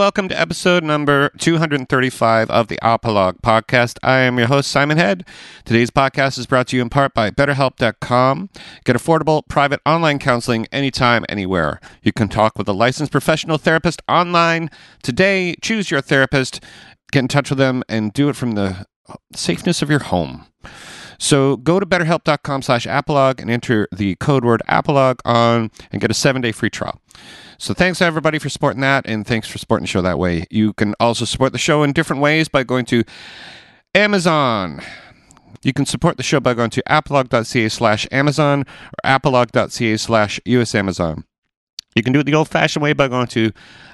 Welcome to episode number 235 of the Apolog podcast. I am your host, Simon Head. Today's podcast is brought to you in part by BetterHelp.com. Get affordable, private online counseling anytime, anywhere. You can talk with a licensed professional therapist online. Today, choose your therapist, get in touch with them, and do it from the safeness of your home. So go to betterhelp.com slash apolog and enter the code word apolog on and get a seven day free trial. So thanks everybody for supporting that, and thanks for supporting the show that way. You can also support the show in different ways by going to Amazon. You can support the show by going to apolog.ca slash Amazon or apolog.ca slash US Amazon. You can do it the old fashioned way by going to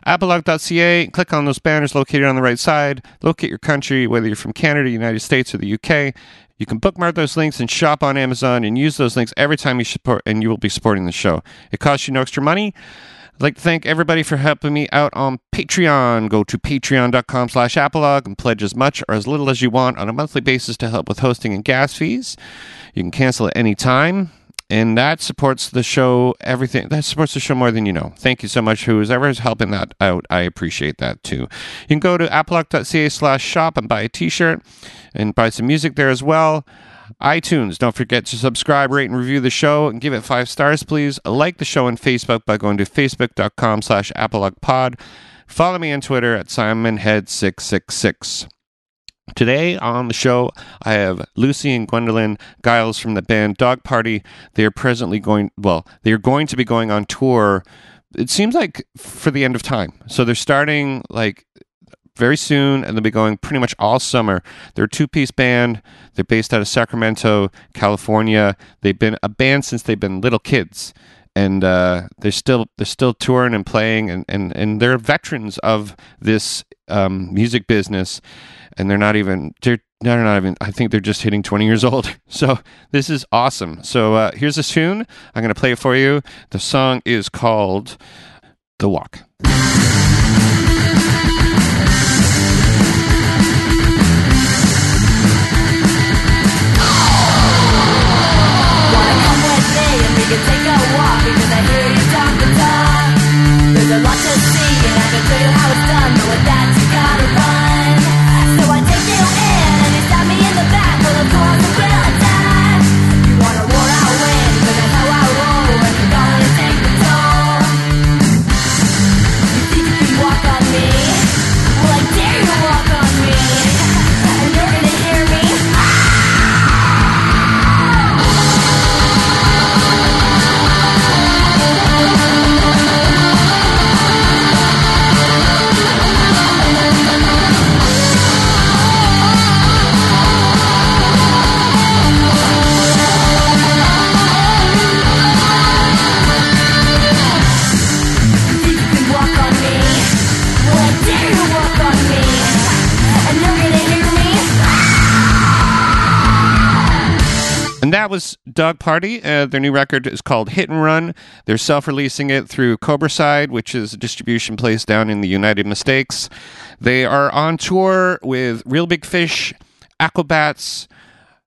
apolog.ca, click on those banners located on the right side, locate your country, whether you're from Canada, United States, or the UK. You can bookmark those links and shop on Amazon and use those links every time you support, and you will be supporting the show. It costs you no extra money. I'd like to thank everybody for helping me out on Patreon. Go to patreon.com slash apolog and pledge as much or as little as you want on a monthly basis to help with hosting and gas fees. You can cancel at any time. And that supports the show, everything. That supports the show more than you know. Thank you so much, whoever is helping that out. I appreciate that too. You can go to apolog.ca slash shop and buy a t shirt and buy some music there as well iTunes. Don't forget to subscribe, rate, and review the show and give it five stars, please. Like the show on Facebook by going to facebook.com slash apologpod. Follow me on Twitter at SimonHead666. Today on the show, I have Lucy and Gwendolyn Giles from the band Dog Party. They are presently going, well, they are going to be going on tour. It seems like for the end of time. So they're starting like very soon, and they'll be going pretty much all summer. They're a two piece band. They're based out of Sacramento, California. They've been a band since they've been little kids. And uh, they're still they're still touring and playing, and, and, and they're veterans of this um, music business. And they're not even they're they're not even. I think they're just hitting 20 years old. So this is awesome. So uh, here's a tune. I'm going to play it for you. The song is called "The Walk." And I it's done, And that was Dog Party. Uh, their new record is called Hit and Run. They're self releasing it through Cobraside, which is a distribution place down in the United Mistakes. They are on tour with Reel Big Fish, Aquabats,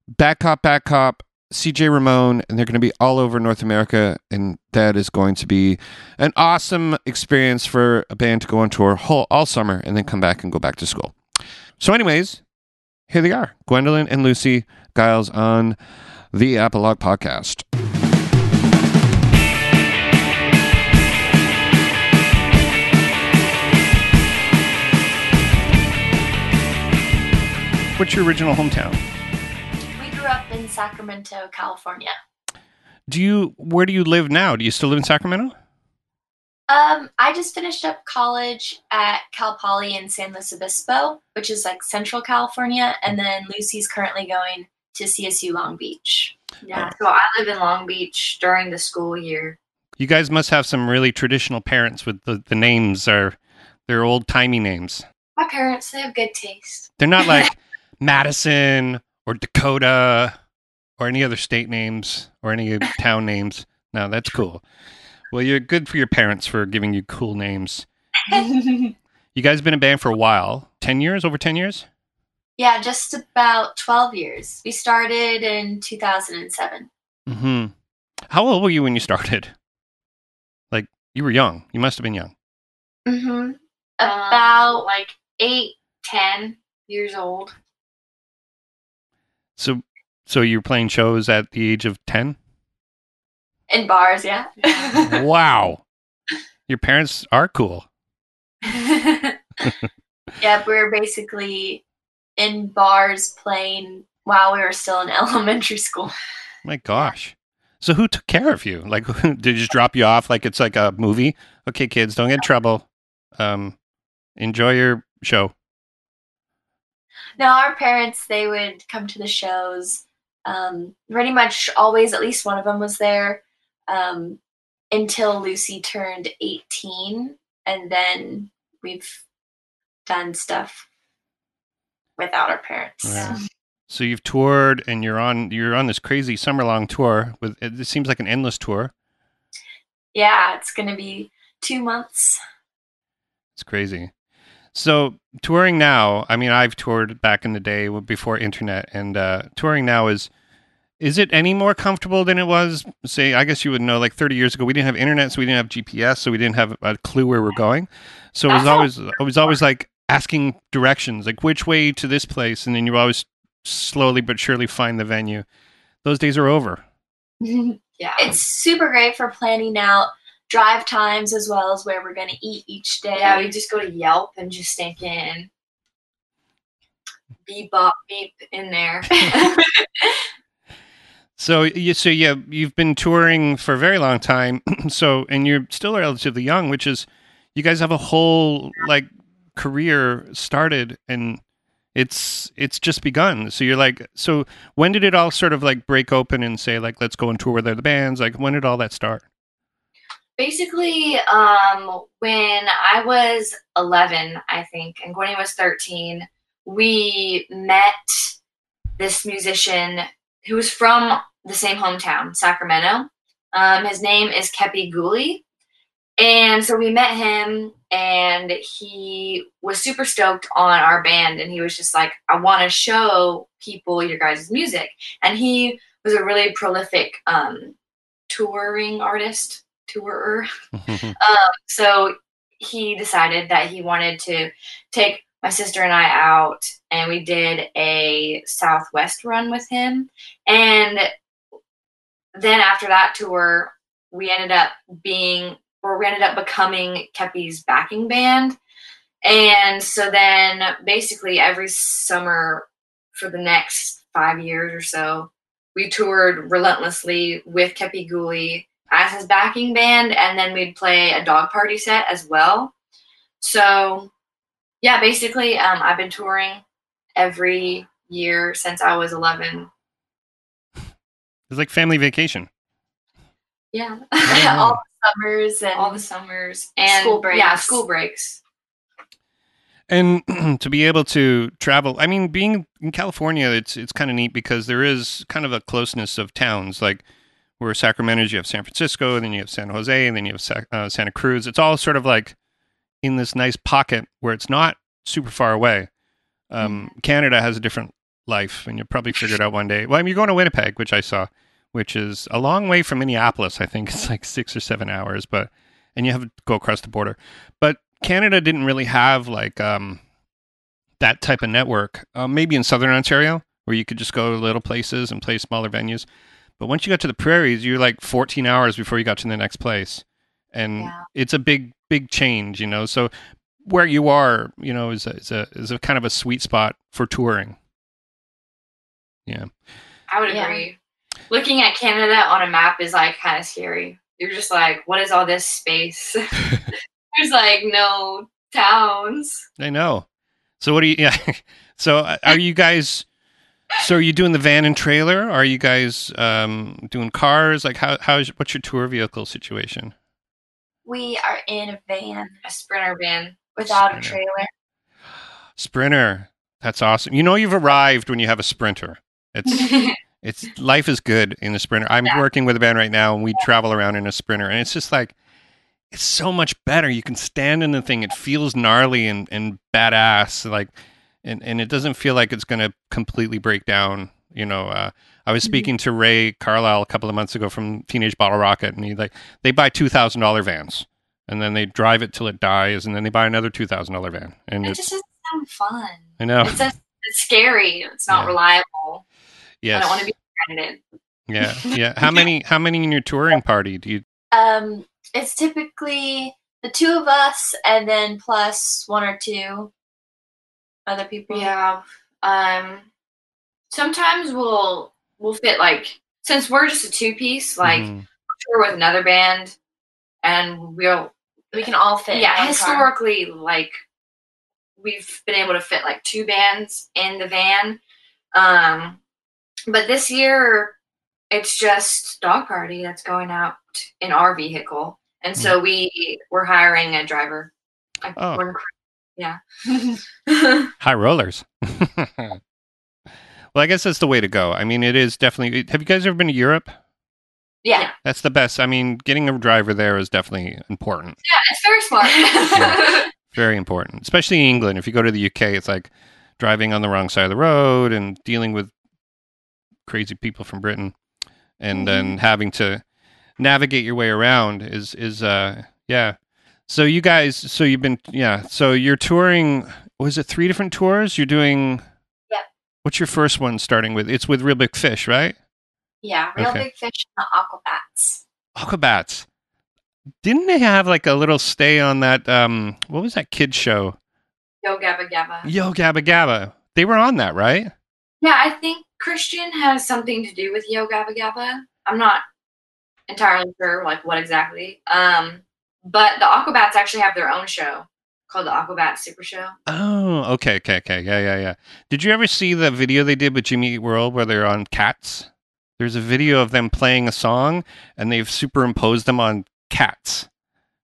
Bad Cop, Bad Cop, CJ Ramone, and they're going to be all over North America. And that is going to be an awesome experience for a band to go on tour whole, all summer and then come back and go back to school. So, anyways, here they are Gwendolyn and Lucy Giles on the Apolog podcast. What's your original hometown? We grew up in Sacramento, California. Do you where do you live now? Do you still live in Sacramento? Um, I just finished up college at Cal Poly in San Luis Obispo, which is like Central California, and then Lucy's currently going to CSU Long Beach. Yeah, so I live in Long Beach during the school year. You guys must have some really traditional parents with the, the names are they're old timey names. My parents, they have good taste. They're not like Madison or Dakota or any other state names or any town names. No, that's cool. Well, you're good for your parents for giving you cool names. You guys have been a band for a while. 10 years? Over 10 years? Yeah, just about 12 years. We started in 2007. hmm How old were you when you started? Like, you were young. You must have been young. hmm Um, About like eight, ten years old. So so you're playing shows at the age of 10? in bars, yeah. wow. Your parents are cool. yeah, we're basically in bars playing while we were still in elementary school. My gosh. So who took care of you? Like did they just drop you off like it's like a movie? Okay, kids, don't get in trouble. Um enjoy your show. No, our parents they would come to the shows. Um, pretty much always, at least one of them was there um, until Lucy turned eighteen, and then we've done stuff without our parents. Right. So you've toured and you're on you're on this crazy summer long tour with it seems like an endless tour. Yeah, it's gonna be two months. It's crazy. So touring now, I mean, I've toured back in the day before internet, and uh, touring now is is it any more comfortable than it was? Say, I guess you would know, like 30 years ago, we didn't have internet, so we didn't have GPS, so we didn't have a clue where we're going. So it was always it was always like asking directions, like which way to this place, and then you always slowly but surely find the venue. Those days are over. Yeah. It's super great for planning out drive times as well as where we're gonna eat each day. yeah, we just go to Yelp and just stick in beep bop beep in there. So you so yeah, you've been touring for a very long time. so and you're still relatively young, which is you guys have a whole like career started and it's it's just begun. So you're like so when did it all sort of like break open and say like let's go and tour with other bands? Like when did all that start? Basically, um, when I was 11, I think, and Gwenny was 13, we met this musician who was from the same hometown, Sacramento. Um, his name is Kepi Ghoulie. And so we met him, and he was super stoked on our band. And he was just like, I want to show people your guys' music. And he was a really prolific um, touring artist, tourer. Um, so he decided that he wanted to take my sister and I out, and we did a Southwest run with him. And then after that tour, we ended up being, or we ended up becoming Kepi's backing band. And so then basically every summer for the next five years or so, we toured relentlessly with Kepi Ghoulie as his backing band, and then we'd play a dog party set as well. So, yeah, basically, um, I've been touring every year since I was 11. It's like family vacation. Yeah, all summers and all the summers and School breaks. Yeah, school breaks. And to be able to travel, I mean, being in California, it's it's kind of neat because there is kind of a closeness of towns. Like where Sacramento is, you have San Francisco, and then you have San Jose, and then you have Sa- uh, Santa Cruz. It's all sort of like in this nice pocket where it's not super far away. Um, Canada has a different life, and you'll probably figure it out one day. Well, I mean, you're going to Winnipeg, which I saw, which is a long way from Minneapolis. I think it's like six or seven hours, but and you have to go across the border. But Canada didn't really have like um, that type of network. Uh, maybe in southern Ontario, where you could just go to little places and play smaller venues. But once you got to the prairies, you're like 14 hours before you got to the next place, and Yeah. it's a big, big change, you know. So where you are, you know, is a, is a is a kind of a sweet spot for touring. Yeah. I would Yeah. Agree. Looking at Canada on a map is like kind of scary. You're just like, what is all this space? There's like no towns. I know. So what do you? Yeah. So uh, are you guys? So are you doing the van and trailer? Are you guys um, doing cars? Like how how's what's your tour vehicle situation? we are in a van A sprinter van. without a trailer. Sprinter. That's awesome. You know you've arrived when you have a sprinter. It's it's life is good in a sprinter. I'm Yeah. working with a band right now and we travel around in a sprinter and it's just like it's so much better. You can stand in the thing. It feels gnarly and, and badass. Like and, and it doesn't feel like it's gonna completely break down. You know, uh, I was speaking to Ray Carlisle a couple of months ago from Teenage Bottlerocket and he like they buy two thousand dollar vans. and then they drive it till it dies, and then they buy another two thousand dollar van. And It it's just doesn't sound fun. I know, It's just it's scary. It's not Yeah. reliable. I don't want to be stranded. yeah, yeah. How many? How many in your touring party do you? Um, it's typically the two of us, and then plus one or two other people. Yeah. Um. Sometimes we'll we'll fit like since we're just a two piece, like Mhm. tour with another band, and we'll we can all fit. yeah one car. historically like we've been able to fit like two bands in the van um but this year it's just dog party that's going out in our vehicle and so mm. we we're hiring a driver Like, Oh. one yeah high rollers. well, I guess that's the way to go. I mean, it is definitely. Have you guys ever been to Europe? Yeah. That's the best. I mean, getting a driver there is definitely important. yeah it's very smart Very important, especially in England. If you go to the UK, it's like driving on the wrong side of the road and dealing with crazy people from Britain, and then having to navigate your way around is is uh yeah. So you guys, so you've been yeah. So you're touring. Was it three different tours? You're doing. Yeah. What's your first one starting with? It's with Reel Big Fish, right? Yeah, real Okay. big fish and the aquabats. Aquabats. Didn't they have like a little stay on that? Um, what was that kid show? yo gabba gabba Yo Gabba Gabba. They were on that, right? yeah i think christian has something to do with yo gabba gabba i'm not entirely sure like what exactly um but the aquabats actually have their own show called the aquabats super show Oh, okay, okay, okay. Yeah, yeah, yeah. Did you ever see the video they did with Jimmy Eat World where they're on cats? There's a video of them playing a song and they've superimposed them on cats.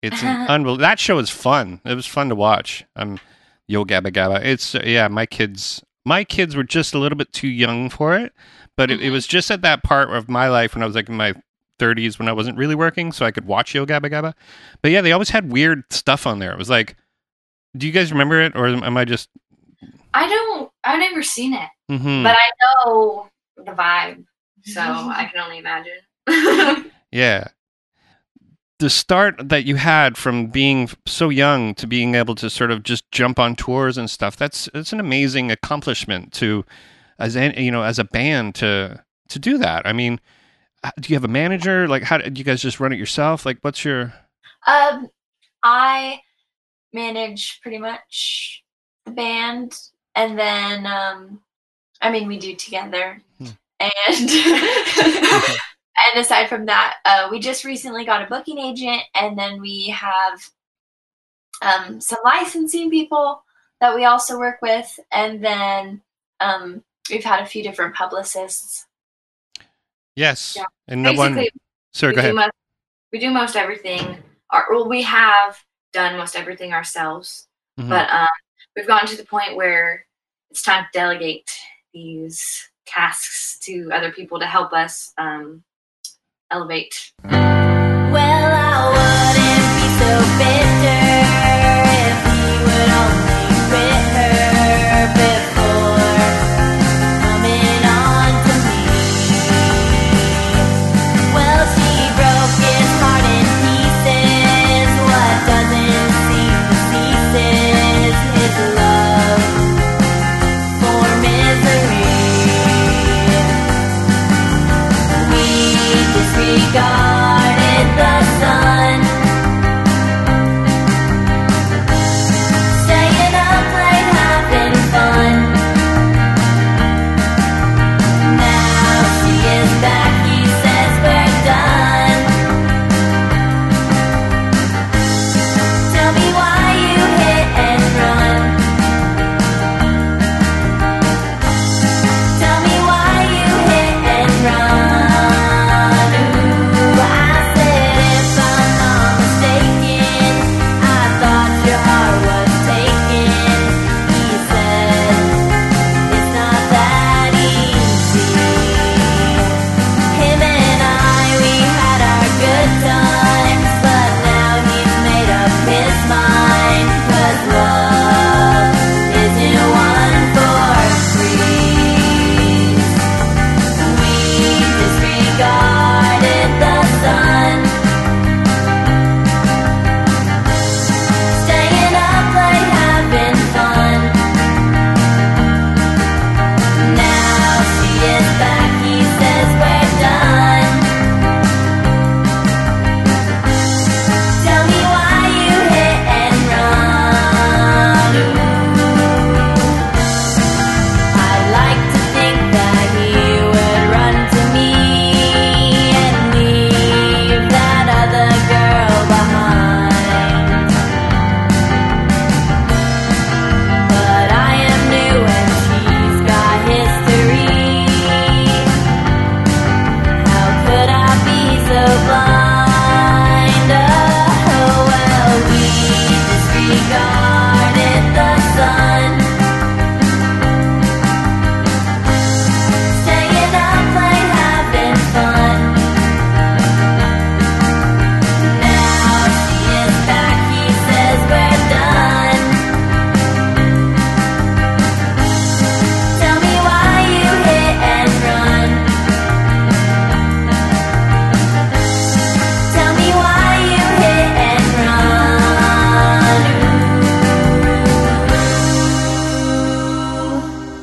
It's unbelievable. That show is fun. It was fun to watch. Um, Yo Gabba Gabba. It's uh, yeah. My kids, my kids were just a little bit too young for it, but it, it Mhm. was just at that part of my life when I was like in my 30s when I wasn't really working, so I could watch Yo Gabba Gabba. But yeah, they always had weird stuff on there. It was like, do you guys remember it, or am I just? i don't i've never seen it hmm but i know the vibe so i can only imagine Yeah. The start that you had from being so young to being able to sort of just jump on tours and stuff, that's it's an amazing accomplishment to as an, you know, as a band to to do that. I mean, do you have a manager? Like how do you guys just run it yourself? Like what's your Um, I manage pretty much the band, and then um, I mean we do together, Hmm. and and aside from that, uh, we just recently got a booking agent, and then we have um, some licensing people that we also work with, and then um, we've had a few different publicists. Yes. Yeah. And no one basically Sorry, we go do ahead. most, we do most everything our, well we have done most everything ourselves Mhm. but um, we've gotten to the point where it's time to delegate these tasks to other people to help us um, elevate. Well,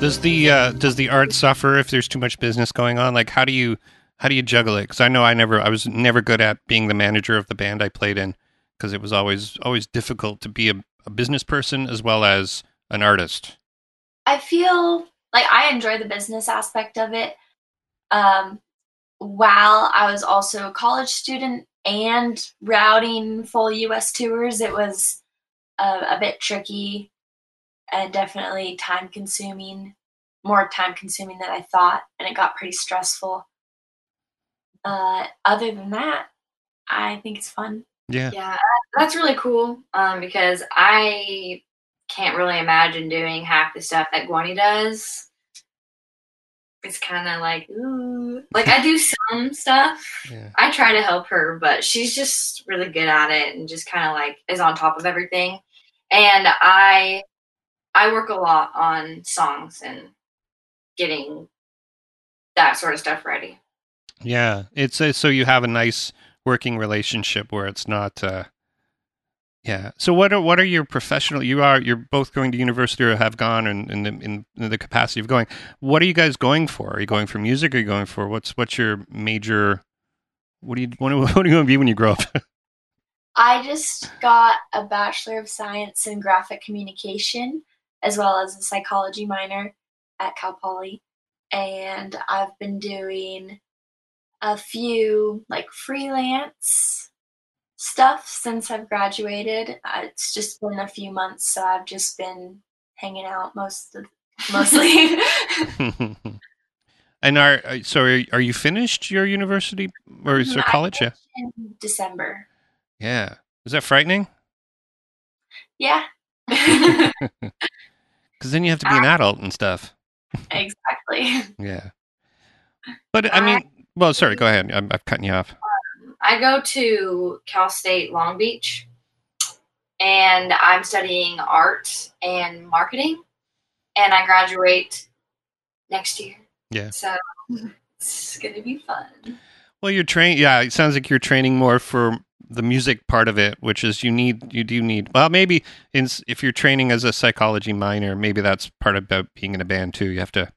does the uh, does the art suffer if there's too much business going on? Like, how do you how do you juggle it? Because I know I never I was never good at being the manager of the band I played in because it was always always difficult to be a, a business person as well as an artist. I feel like I enjoy the business aspect of it. Um, while I was also a college student and routing full US tours, it was a, a bit tricky and definitely time consuming, more time consuming than I thought, and it got pretty stressful. Uh, other than that, I think it's fun. Yeah. Yeah, that's really cool um, because I can't really imagine doing half the stuff that Gwani does. It's kind of like, ooh. Like, I do some stuff. Yeah. I try to help her, but she's just really good at it and just kind of like is on top of everything. And I I work a lot on songs and getting that sort of stuff ready. Yeah, it's uh, so you have a nice working relationship where it's not. Uh, yeah. So what are what are your professional? You are you're both going to university or have gone in in the, in, in the capacity of going. What are you guys going for? Are you going for music? Or are you going for what's what's your major? What do you what, what are you going to be when you grow up? I just got a Bachelor of Science in Graphic Communication, as well as a psychology minor at Cal Poly. And I've been doing a few like freelance stuff since I've graduated. Uh, it's just been a few months, so I've just been hanging out most of mostly. and are uh, so are, are you finished your university or is there college? Yeah. in December. Yeah. Is that frightening? Yeah. Because then you have to be an adult and stuff. Exactly. Yeah. But I mean, well, sorry. Go ahead. I'm, I'm cutting you off. I go to Cal State Long Beach and I'm studying art and marketing and I graduate next year. Yeah. So it's going to be fun. Well, you're training. Yeah, it sounds like you're training more for the music part of it, which is you need you do need. Well, maybe in, if you're training as a psychology minor, maybe that's part about being in a band too. You have to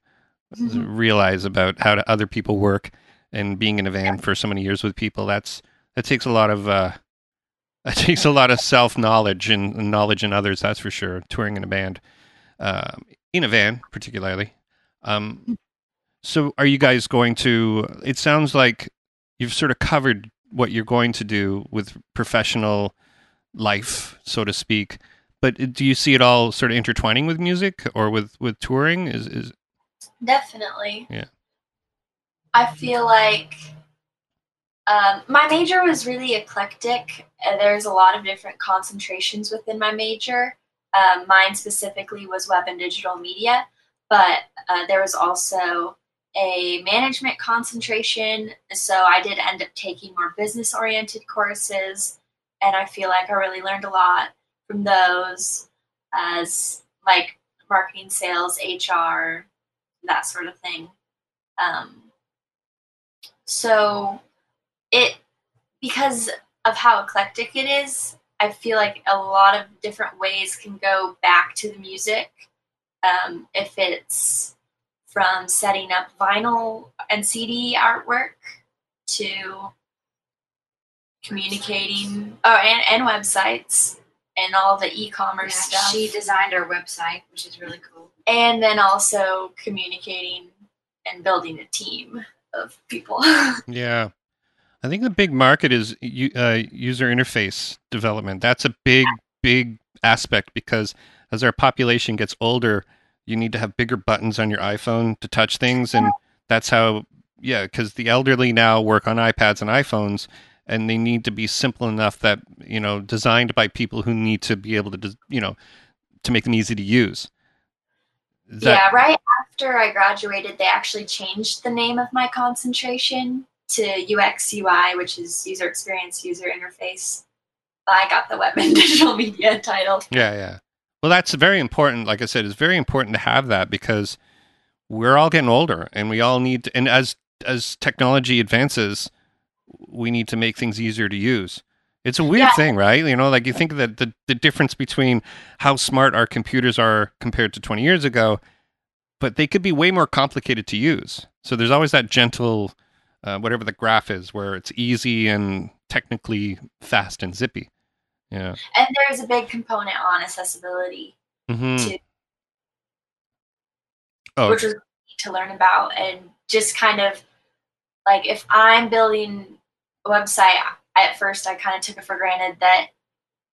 realize about how to, other people work and being in a band for so many years with people. That's that takes a lot of uh, that takes a lot of self knowledge and, and knowledge in others. That's for sure. Touring in a band, um, in a van particularly. Um, so, are you guys going to? It sounds like you've sort of covered what you're going to do with professional life, so to speak. But do you see it all sort of intertwining with music or with with touring? Is is Definitely. Yeah. I feel like um, my major was really eclectic. There's a lot of different concentrations within my major. Um, mine specifically was web and digital media, but uh, there was also a management concentration. So I did end up taking more business oriented courses, and I feel like I really learned a lot from those as like marketing, sales, HR, that sort of thing. Um, so it because of how eclectic it is, I feel like a lot of different ways can go back to the music. Um, if it's from setting up vinyl and CD artwork to communicating, oh, and, and websites and all the e-commerce Yeah, stuff she designed our website, which is really cool. and then also communicating and building a team of people. yeah? I think the big market is uh, user interface development. That's a big big aspect because as our population gets older, you need to have bigger buttons on your iPhone to touch things, and that's how yeah. Because the elderly now work on iPads and iPhones. And they need to be simple enough that you know, designed by people who need to be able to, you know, to make them easy to use. That- yeah, right after I graduated, they actually changed the name of my concentration to UX UI, which is user experience, user interface. I got the web and digital media title. Yeah, yeah. Well, that's very important. Like I said, it's very important to have that because we're all getting older, and we all need. To, and as as technology advances, we need to make things easier to use. It's a weird Yeah. thing, right? You know, like you think that the the difference between how smart our computers are compared to twenty years ago, but they could be way more complicated to use. So there's always that gentle, uh, whatever the graph is, where it's easy and technically fast and zippy. Yeah. And there's a big component on accessibility, hmm too, Oh, which was to learn about. And just kind of like if I'm building a website, at first I kind of took it for granted that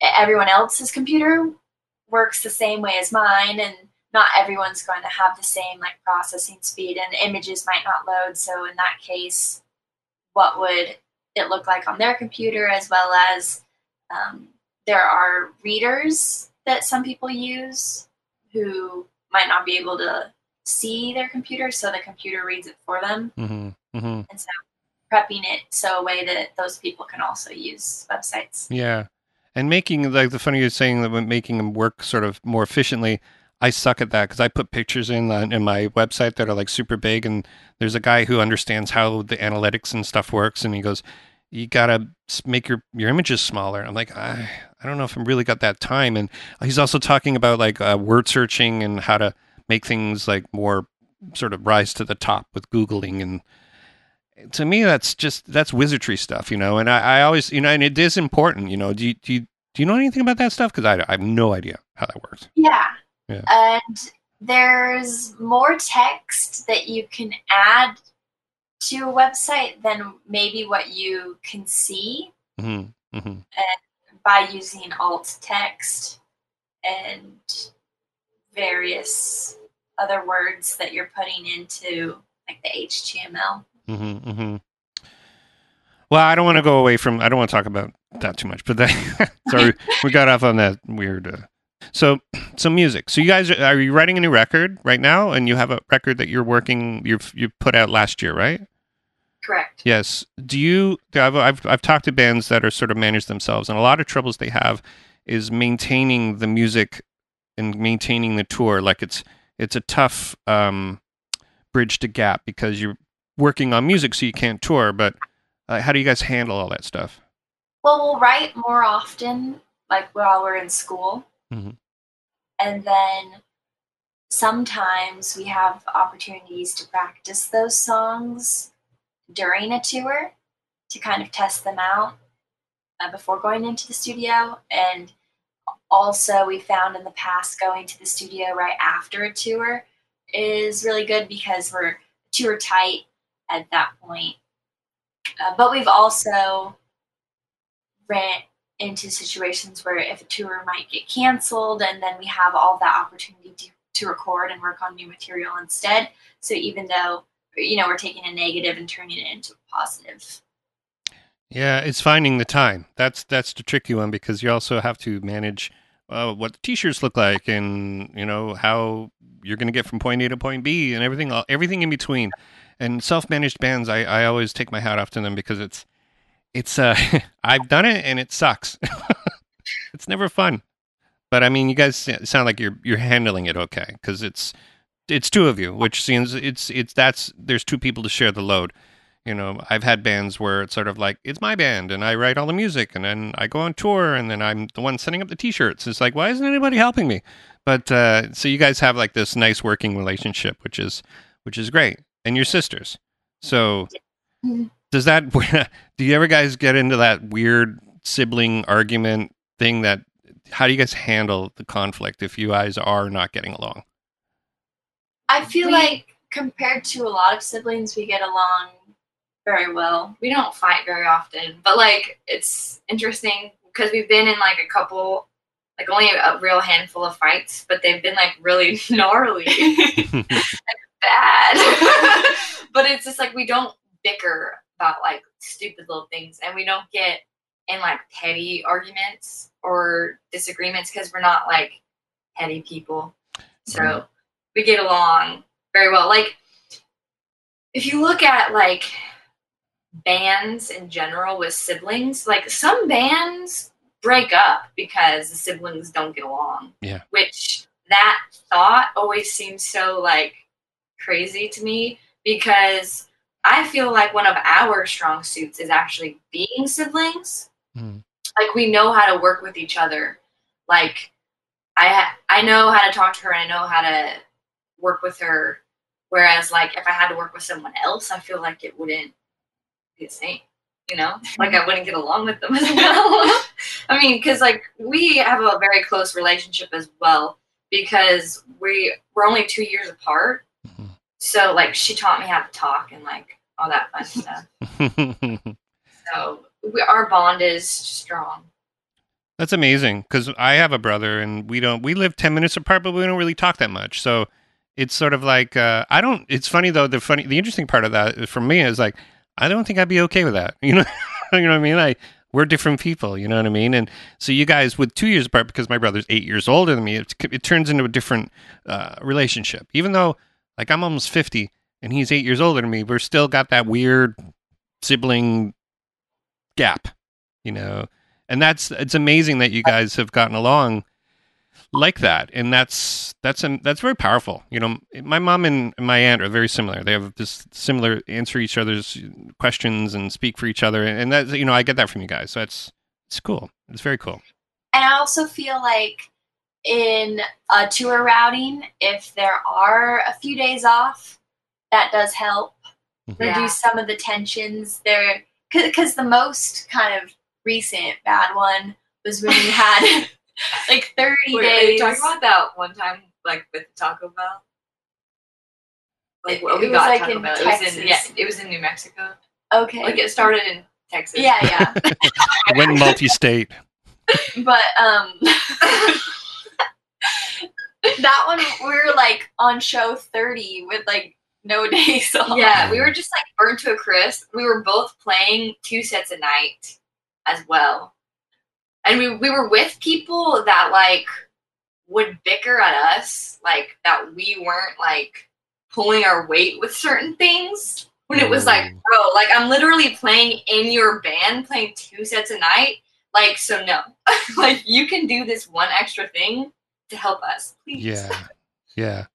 everyone else's computer works the same way as mine and not everyone's going to have the same like processing speed and images might not load so in that case what would it look like on their computer as well as um, there are readers that some people use who might not be able to see their computer so the computer reads it for them hmm hmm and so prepping it so a way that those people can also use websites Yeah, and making like the funny you're saying that making them work sort of more efficiently. I suck at that because I put pictures in on, in my website that are like super big, and there's a guy who understands how the analytics and stuff works, and he goes, "You gotta make your your images smaller." I'm like, I I don't know if I'm really got that time, and he's also talking about like uh, word searching and how to make things like more sort of rise to the top with googling. And to me that's just that's wizardry stuff you know? And i, I always you know and it is important you know? Do you do you, do you know anything about that stuff? Because I, I have no idea how that works. Yeah. Yeah. And there's more text that you can add to a website than maybe what you can see. Hmm hmm by using alt text and various other words that you're putting into like the HTML. hmm hmm well i don't want to go away from i don't want to talk about that too much but that sorry we got off on that weird uh, so so music. So you guys are, are you writing a new record right now? And you have a record that you're working you've you put out last year right Correct. Yes. Do you? I've, I've I've talked to bands that are sort of managed themselves, and a lot of troubles they have is maintaining the music and maintaining the tour. Like it's it's a tough um, bridge to gap because you're working on music, so you can't tour. But uh, how do you guys handle all that stuff? Well, we'll write more often, like while we're in school. mm-hmm. And then sometimes we have opportunities to practice those songs during a tour to kind of test them out uh, before going into the studio. And also, we found in the past going to the studio right after a tour is really good because we're tour tight at that point. Uh, but we've also ran into situations where if a tour might get canceled and then we have all that opportunity to, to record and work on new material instead so even though you know we're taking a negative and turning it into a positive Yeah, it's finding the time. That's that's the tricky one because you also have to manage uh, what the t-shirts look like, and you know how you're going to get from point A to point B, and everything everything in between. And self-managed bands, I, I always take my hat off to them because it's it's uh I've done it and it sucks. it's never fun. But I mean, you guys sound like you're you're handling it okay because it's it's two of you, which seems it's it's that's there's two people to share the load. You know, I've had bands where it's sort of like it's my band and I write all the music and then I go on tour and then I'm the one setting up the t-shirts. It's like why isn't anybody helping me? But uh, so you guys have like this nice working relationship, which is which is great, and your sisters. So does that do you ever guys get into that weird sibling argument thing that how do you guys handle the conflict if you guys are not getting along? I feel We- like compared to a lot of siblings we get along very well we don't fight very often, but like it's interesting because we've been in like a couple, like only a real handful of fights, but they've been like really gnarly, bad. but it's just like we don't bicker about like stupid little things, and we don't get in like petty arguments or disagreements because we're not like petty people. So Right. We get along very well. Like if you look at like bands in general with siblings, like some bands break up because the siblings don't get along. Yeah. Which that thought always seems so like crazy to me because I feel like one of our strong suits is actually being siblings. Mm. Like we know how to work with each other. Like I ha- I know how to talk to her and I know how to work with her. Whereas, like, if I had to work with someone else, I feel like it wouldn't be the same. You know, like I wouldn't get along with them as well. I mean, because like we have a very close relationship as well because we we're only two years apart. Mhm. So like she taught me how to talk and like all that fun stuff. So we, our bond is strong. That's amazing because I have a brother and we don't we live 10 minutes apart but we don't really talk that much. So it's sort of like uh, I don't it's funny though the funny the interesting part of that for me is like I don't think I'd be okay with that. You know you know what I mean? I we're different people, you know what I mean? And so you guys with 2 years apart because my brother's 8 years older than me it, it turns into a different uh, relationship. Even though like I'm almost 50 and he's 8 years older than me, we're still got that weird sibling gap, you know and that's it's amazing that you guys have gotten along like that and that's that's um, that's very powerful you know my mom and my aunt are very similar they have this similar answer each other's questions and speak for each other and that you know i get that from you guys so that's it's cool it's very cool And I also feel like in a tour routing, if there are a few days off, that does help Mhm. reduce Yeah. some of the tensions there. Because the most kind of recent bad one was when we had like 30 Wait, are days. you talking about that one time, like with Taco Bell? Like It- well, we it was, got like, Taco in Bell. It was in Texas. yeah, it was in New Mexico. okay. Like it started in Texas. yeah, yeah. it went multi-state but um that one we were like on show 30 with like no days off. yeah, we were just like burnt to a crisp. We were both playing two sets a night as well. And we, we were with people that like would bicker at us, like that we weren't like pulling our weight with certain things. When it was like, Ooh. bro, like I'm literally playing in your band, playing two sets a night. Like, so no. like you can do this one extra thing to help us. Please. Yeah, yeah.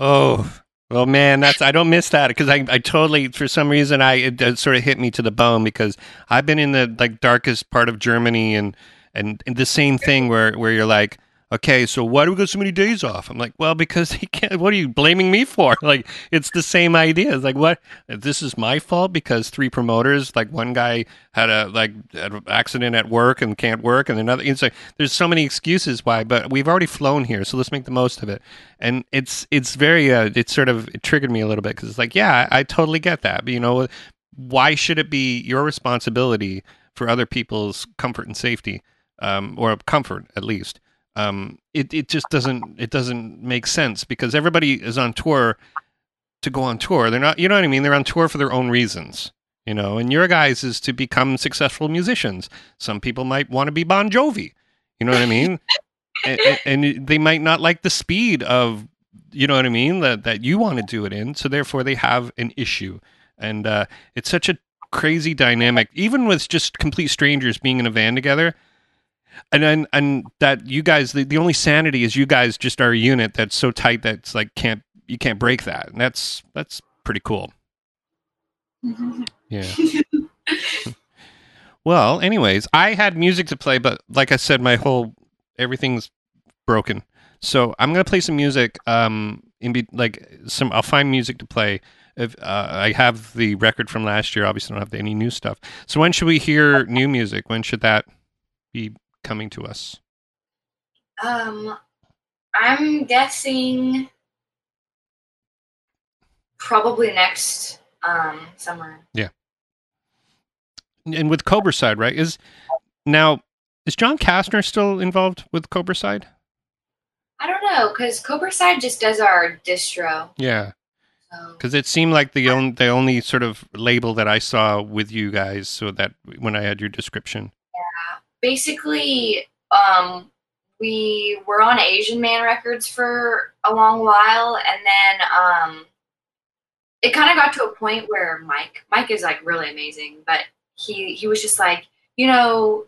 Oh, well, man, that's I don't miss that because I, I totally for some reason I it, it sort of hit me to the bone because I've been in the like darkest part of Germany and and, and the same thing where where you're like. Okay, so why do we get so many days off? I'm like, well, because he can't. What are you blaming me for? Like, it's the same idea. It's like, what? This is my fault because three promoters, like one guy had a like an accident at work and can't work, and another. It's like there's so many excuses why, but we've already flown here, so let's make the most of it. And it's it's very uh, it's sort of it triggered me a little bit because it's like, yeah, I, I totally get that, but you know, why should it be your responsibility for other people's comfort and safety, um, or comfort at least? Um, it it just doesn't it doesn't make sense because everybody is on tour to go on tour. They're not, you know what I mean? They're on tour for their own reasons, you know. And your guys is to become successful musicians. Some people might want to be Bon Jovi, you know what I mean? and, and they might not like the speed of, you know what I mean, that that you want to do it in. So therefore, they have an issue, and uh, it's such a crazy dynamic. Even with just complete strangers being in a van together. And and, and that you guys the, the only sanity is you guys just are a unit that's so tight that's like can't you can't break that. And that's that's pretty cool. Yeah. well, anyways, I had music to play, but like I said, my whole everything's broken. So I'm gonna play some music. Um, in be like some, I'll find music to play. If uh, I have the record from last year, obviously I don't have any new stuff. So when should we hear new music? When should that be coming to us? Um, I'm guessing probably next um summer. Yeah. And with Cobraside, right? Is now is John Kastner still involved with Cobraside? I don't know because Cobraside just does our distro. Yeah. So. because it seemed like the only the only sort of label that I saw with you guys. So that when I had your description, basically um we were on asian man records for a long while and then um it kind of got to a point where mike mike is like really amazing but he he was just like you know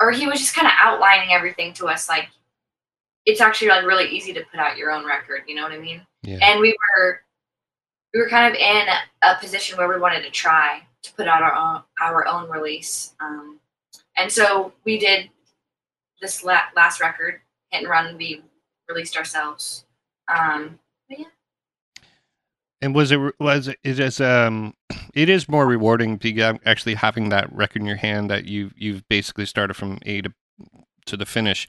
or he was just kind of outlining everything to us like it's actually like really easy to put out your own record you know what i mean? Yeah, and we were we were kind of in a position where we wanted to try to put out our own our own release um, and so we did this la- last record hit and run we released ourselves um, yeah. And was it was it is um it is more rewarding to actually having that record in your hand that you you've basically started from A to to the finish.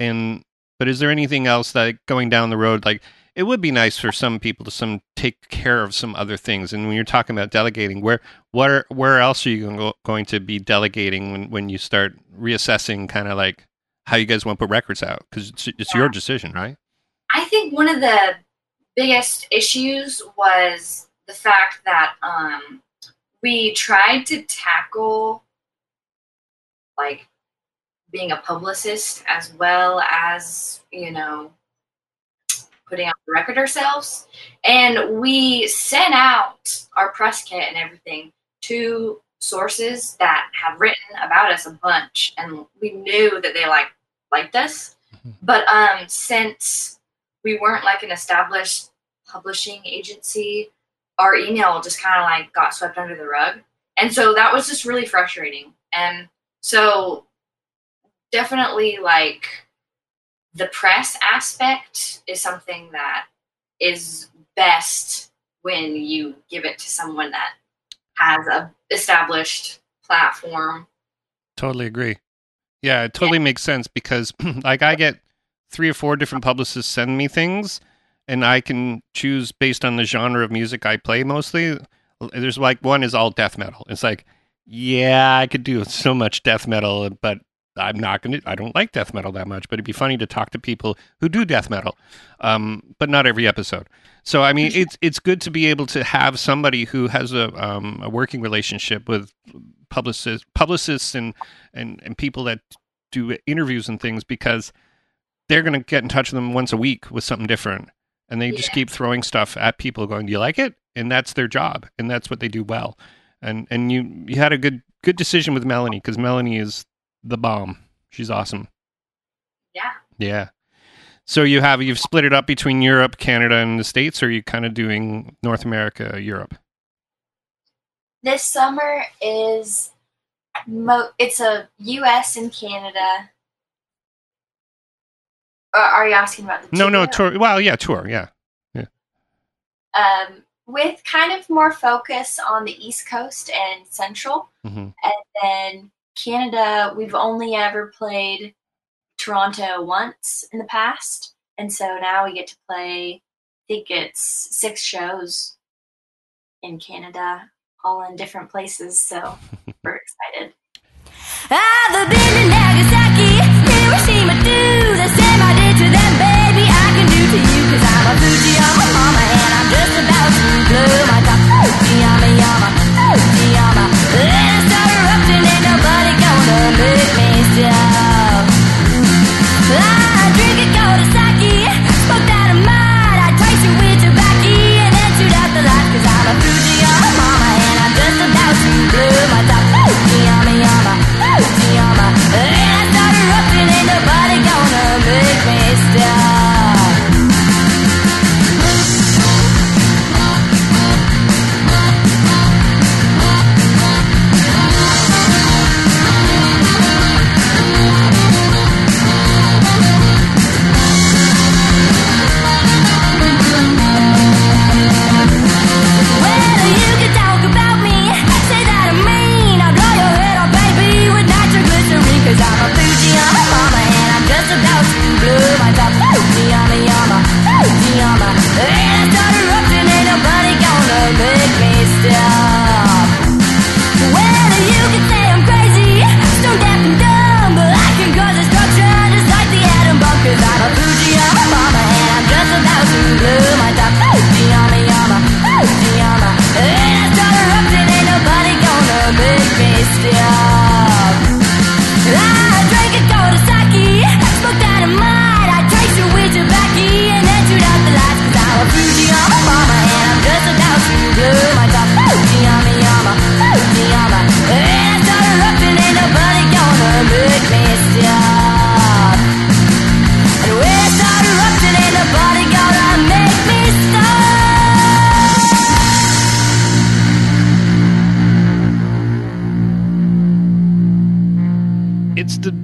And but is there anything else that going down the road like it would be nice for some people to some take care of some other things. And when you're talking about delegating, where what are, where else are you going, go, going to be delegating when when you start reassessing kind of like how you guys want to put records out because it's, it's your decision, right? I think one of the biggest issues was the fact that um, we tried to tackle like being a publicist as well as you know putting out the record ourselves. And we sent out our press kit and everything to sources that have written about us a bunch. And we knew that they like liked us. Mhm. but um since we weren't like an established publishing agency our email just kind of like got swept under the rug. And so that was just really frustrating. And so definitely like the press aspect is something that is best when you give it to someone that has a established platform Totally agree. Yeah, it totally makes sense because like I get three or four different publicists send me things and I can choose based on the genre of music I play mostly. There's like one is all death metal. It's like, yeah, I could do so much death metal, but I'm not going to I don't like death metal that much, but it'd be funny to talk to people who do death metal. Um, but not every episode. So I mean, it's it's good to be able to have somebody who has a um, a working relationship with publicists publicists and and and people that do interviews and things because they're going to get in touch with them once a week with something different and they just Yeah. keep throwing stuff at people going do you like it and that's their job and that's what they do well and and you you had a good good decision with Melanie because Melanie is the bomb she's awesome yeah yeah so you have you've split it up between Europe Canada and the states or are you kind of doing North America Europe This summer is mo- it's a U.S. and Canada. Are you asking about the no no tour? tour well yeah tour yeah yeah. Um, with kind of more focus on the East Coast and Central, hmm and then Canada. We've only ever played Toronto once in the past, and so now we get to play. I think it's six shows in Canada, all in different places. So we're excited.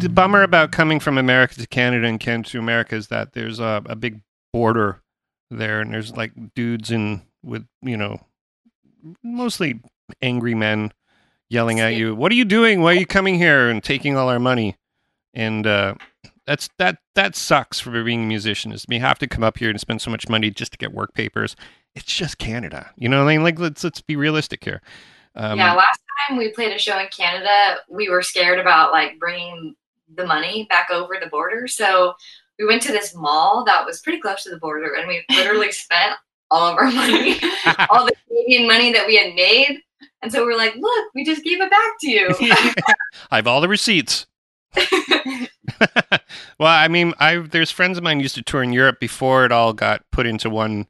The, bummer about coming from America to Canada and Canada to America is that there's a, a big border there, and there's like dudes in with you know mostly angry men yelling at you. What are you doing? Why are you coming here and taking all our money? And uh, that's that that sucks for being a musician. Is we have to come up here and spend so much money just to get work papers. It's just Canada, you know. what I mean, like let's let's be realistic here. Um, yeah, last time we played a show in Canada, we were scared about like bringing the money back over the border. So we went to this mall that was pretty close to the border, and we literally spent all of our money, all the Canadian money that we had made. And so we're like, look, we just gave it back to you. I have all the receipts. well, I mean, I there's friends of mine used to tour in Europe before it all got put into one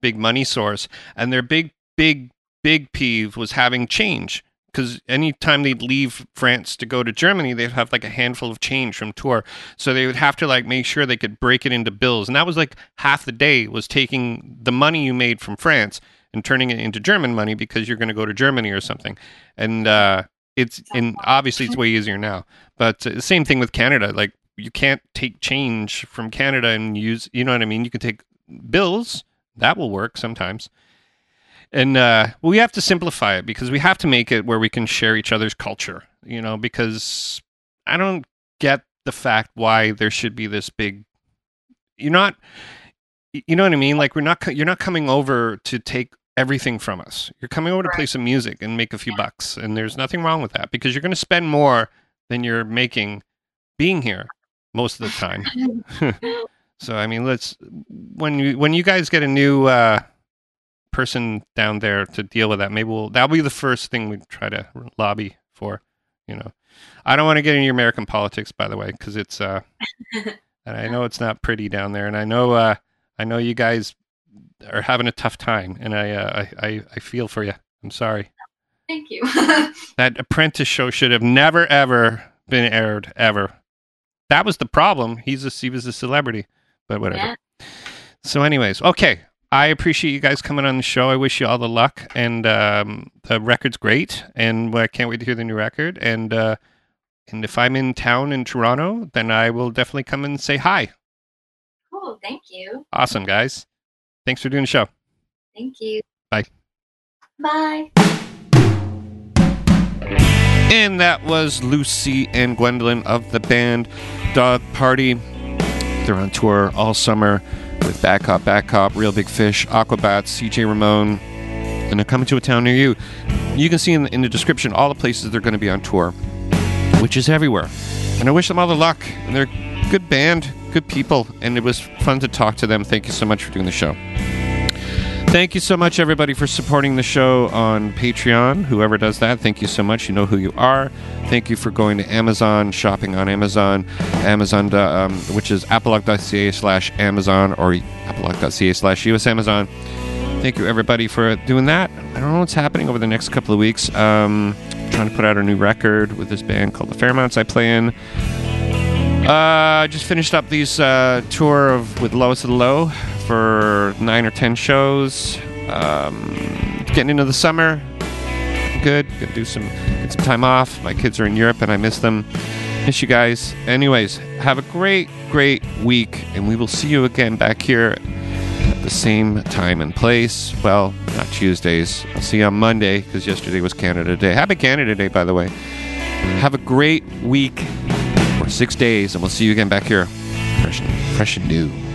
big money source, and their big, big, big peeve was having change. Because anytime they'd leave France to go to Germany, they'd have like a handful of change from tour, so they would have to like make sure they could break it into bills, and that was like half the day was taking the money you made from France and turning it into German money because you're going to go to Germany or something, and uh, it's and obviously it's way easier now. But uh, the same thing with Canada. Like you can't take change from Canada and use. You know what I mean? You can take bills. That will work sometimes. And uh, we have to simplify it because we have to make it where we can share each other's culture. You know, because I don't get the fact why there should be this big. You're not. You know what I mean? Like we're not. You're not coming over to take everything from us. You're coming over to play some music and make a few bucks, and there's nothing wrong with that because you're going to spend more than you're making being here most of the time. so I mean, let's when you when you guys get a new uh, person down there to deal with that, maybe we'll that'll be the first thing we try to lobby for. You know, I don't want to get into American politics, by the way, because it's uh, and I know it's not pretty down there, and I know uh, I know you guys are having a tough time, and I uh, I, I feel for you. I'm sorry. Thank you. That apprentice show should have never ever been aired ever. That was the problem. He's a he was a celebrity, but whatever. Yeah. So, anyways, okay. I appreciate you guys coming on the show. I wish you all the luck, and um, the record's great, and I can't wait to hear the new record. And uh, and if I'm in town in Toronto, then I will definitely come and say hi. cool. Thank you. Awesome, guys. Thanks for doing the show. Thank you. Bye. Bye. And that was Lucy and Gwendolyn of the band Dog Party. They're on tour all summer with Bad Cop, Bad Cop, Reel Big Fish, Aquabats, CJ Ramone, and they're coming to a town near you. You can see in the, in the description all the places they're going to be on tour, which is everywhere. And I wish them all the luck. And they're good band, good people, and it was fun to talk to them. Thank you so much for doing the show. Thank you so much, everybody, for supporting the show on Patreon. Whoever does that, thank you so much. You know who you are. Thank you for going to Amazon, shopping on Amazon, Amazon, um, which is apolog.ca slash Amazon or apolog.ca slash US Amazon. Thank you, everybody, for doing that. I don't know what's happening over the next couple of weeks. Um, trying to put out a new record with this band called the Fairmounts I play in. Uh, I just finished up these uh, tour of with Lowest of the Low for nine or ten shows. Um, getting into the summer, good. Gonna do some get some time off. My kids are in Europe and I miss them. Miss you guys. Anyways, have a great, great week, and we will see you again back here at the same time and place. Well, not Tuesdays. I'll see you on Monday because yesterday was Canada Day. Happy Canada Day, by the way. Have a great week or six days, and we'll see you again back here, fresh fresh and new.